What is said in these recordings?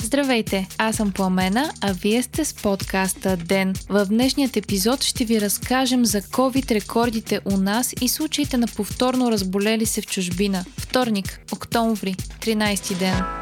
Здравейте, аз съм Пламена, а вие сте с подкаста ДЕН. В днешният епизод ще ви разкажем за COVID рекордите у нас и случаите на повторно разболели се в чужбина. Вторник, октомври, 13 ден.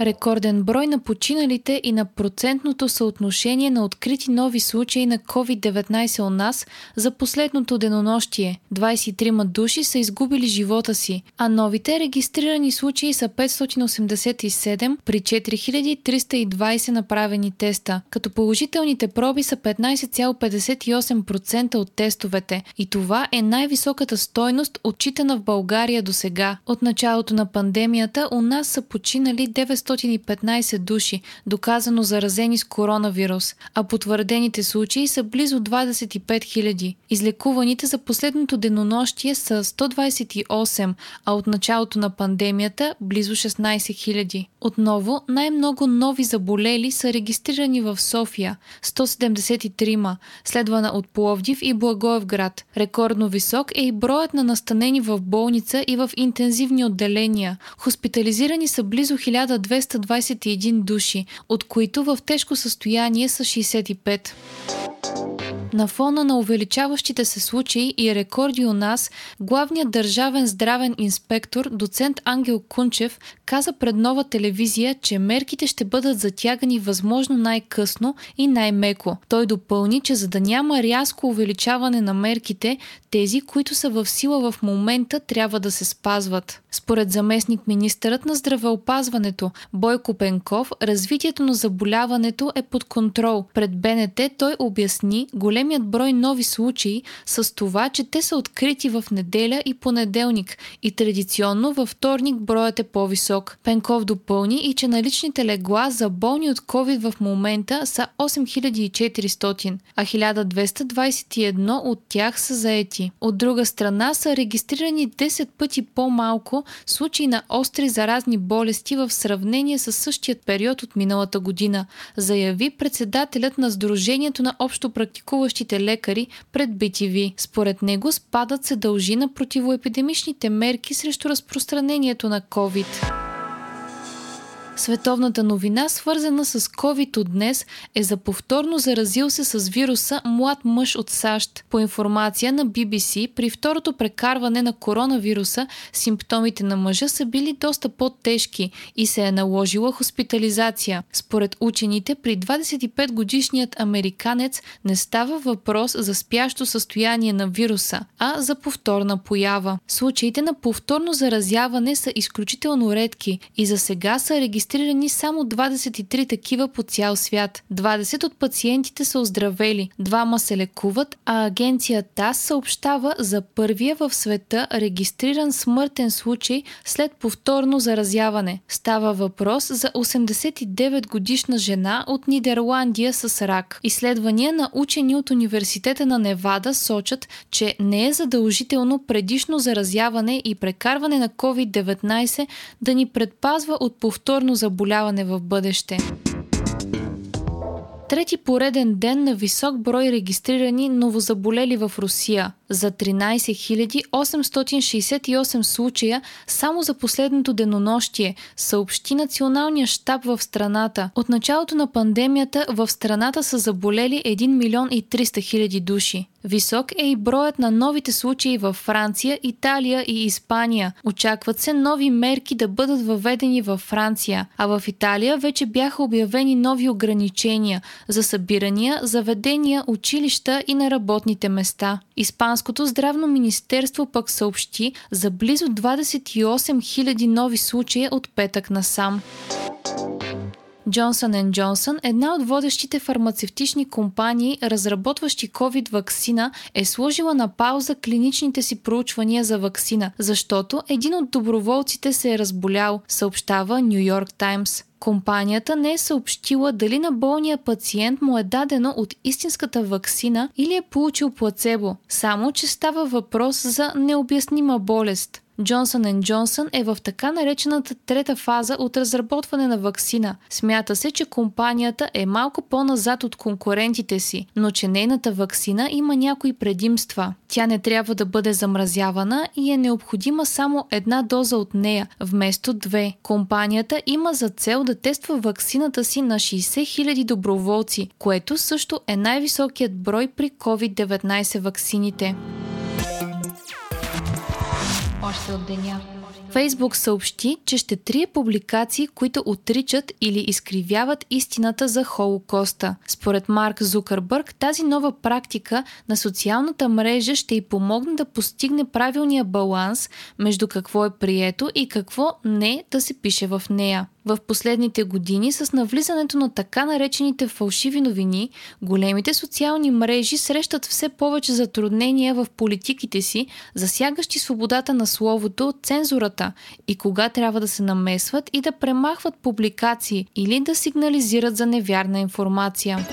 Рекорден брой на починалите и на процентното съотношение на открити нови случаи на COVID-19 у нас за последното денонощие. 23 души са изгубили живота си, а новите регистрирани случаи са 587 при 4320 направени теста, като положителните проби са 15,58% от тестовете. И това е най-високата стойност, отчитана в България до сега. От началото на пандемията у нас са починали 9 915 души, доказано заразени с коронавирус, а потвърдените случаи са близо 25 000. Излекуваните за последното денонощие са 128, а от началото на пандемията близо 16 000. Отново, най-много нови заболели са регистрирани в София – 173, следвана от Пловдив и Благоевград. Рекордно висок е и броят на настанени в болница и в интензивни отделения. Хоспитализирани са близо 1221 души, от които в тежко състояние са 65. На фона на увеличаващите се случаи и рекорди у нас, главният държавен здравен инспектор, доцент Ангел Кунчев, каза пред нова телевизия, че мерките ще бъдат затягани възможно най-късно и най-меко. Той допълни, че за да няма рязко увеличаване на мерките, тези, които са в сила в момента, трябва да се спазват. Според заместник министърът на здравеопазването Бойко Пенков, развитието на заболяването е под контрол. Пред БНТ той обясни големият брой нови случаи с това, че те са открити в неделя и понеделник и традиционно във вторник броят е по-висок. Пенков допълни и че наличните легла за болни от COVID в момента са 8400, а 1221 от тях са заети. От друга страна са регистрирани 10 пъти по-малко случаи на остри заразни болести в сравнение с същият период от миналата година, заяви председателят на Сдружението на общо практикуващите лекари пред BTV. Според него спадът се дължи на противоепидемичните мерки срещу разпространението на COVID. Световната новина, свързана с COVID от днес, е за повторно заразил се с вируса млад мъж от САЩ. По информация на BBC, при второто прекарване на коронавируса, симптомите на мъжа са били доста по-тежки и се е наложила хоспитализация. Според учените, при 25 годишният американец не става въпрос за спящо състояние на вируса, а за повторна поява. Случаите на повторно заразяване са изключително редки и за сега са регистрирани регистрирани само 23 такива по цял свят. 20 от пациентите са оздравели, двама се лекуват, а агенция ТАС съобщава за първия в света регистриран смъртен случай след повторно заразяване. Става въпрос за 89 годишна жена от Нидерландия с рак. Изследвания на учени от Университета на Невада сочат, че не е задължително предишно заразяване и прекарване на COVID-19 да ни предпазва от повторно заболяване в бъдеще. Трети пореден ден на висок брой регистрирани новозаболели в Русия за 13 868 случая само за последното денонощие, съобщи Националния щаб в страната. От началото на пандемията в страната са заболели 1 милион и 300 хиляди души. Висок е и броят на новите случаи във Франция, Италия и Испания. Очакват се нови мерки да бъдат въведени във Франция, а в Италия вече бяха обявени нови ограничения за събирания, заведения, училища и на работните места. Испанското здравно министерство пък съобщи за близо 28 000 нови случаи от петък насам. Johnson Johnson, една от водещите фармацевтични компании, разработващи COVID-вакцина, е сложила на пауза клиничните си проучвания за вакцина, защото един от доброволците се е разболял, съобщава New York Times. Компанията не е съобщила дали на болния пациент му е дадено от истинската вакцина или е получил плацебо, само че става въпрос за необяснима болест. Johnson Johnson е в така наречената трета фаза от разработване на вакцина. Смята се, че компанията е малко по-назад от конкурентите си, но че нейната вакцина има някои предимства. Тя не трябва да бъде замразявана и е необходима само една доза от нея, вместо две. Компанията има за цел да тества вакцината си на 60 000 доброволци, което също е най-високият брой при COVID-19 ваксините. Още от деня. Фейсбук съобщи, че ще трие публикации, които отричат или изкривяват истината за Холокоста. Според Марк Зукърбърг, тази нова практика на социалната мрежа ще й помогне да постигне правилния баланс между какво е прието и какво не да се пише в нея. В последните години с навлизането на така наречените фалшиви новини, големите социални мрежи срещат все повече затруднения в политиките си, засягащи свободата на словото от цензурата и кога трябва да се намесват и да премахват публикации или да сигнализират за невярна информация.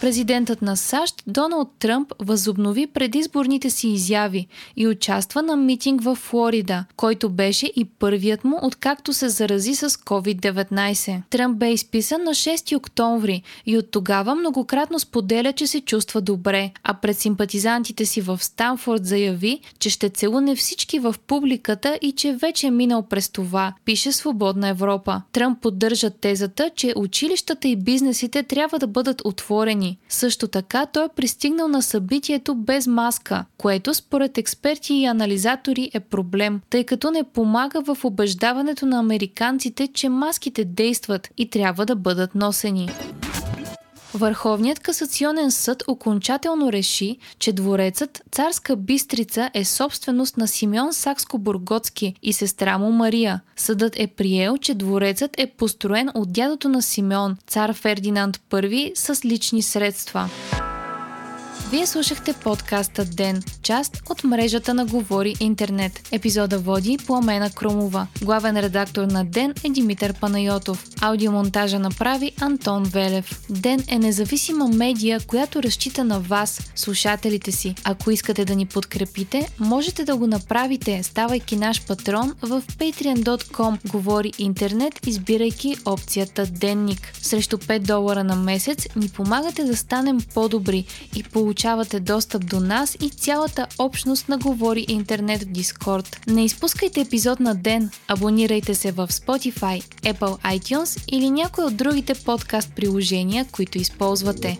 Президентът на САЩ Доналд Тръмп възобнови предизборните си изяви и участва на митинг в Флорида, който беше и първият му откакто се зарази с COVID-19. Тръмп бе изписан на 6 октомври и от тогава многократно споделя, че се чувства добре, а пред симпатизантите си в Станфорд заяви, че ще целуне всички в публиката и че вече е минал през това, пише Свободна Европа. Тръмп поддържа тезата, че училищата и бизнесите трябва да бъдат отворени години. Също така той е пристигнал на събитието без маска, което според експерти и анализатори е проблем, тъй като не помага в убеждаването на американците, че маските действат и трябва да бъдат носени. Върховният касационен съд окончателно реши, че дворецът Царска Бистрица е собственост на Симеон Сакско-Бургоцки и сестра му Мария. Съдът е приел, че дворецът е построен от дядото на Симеон, цар Фердинанд I, с лични средства. Вие слушахте подкаста Ден, част от мрежата на Говори Интернет. Епизода води Пламена Крумова. Главен редактор на Ден е Димитър Панайотов. Аудиомонтажа направи Антон Велев. Ден е независима медия, която разчита на вас, слушателите си. Ако искате да ни подкрепите, можете да го направите, ставайки наш патрон в patreon.com Говори Интернет, избирайки опцията Денник. Срещу 5 долара на месец ни помагате да станем по-добри и получаваме получавате достъп до нас и цялата общност на Говори Интернет в Дискорд. Не изпускайте епизод на ден, абонирайте се в Spotify, Apple iTunes или някой от другите подкаст приложения, които използвате.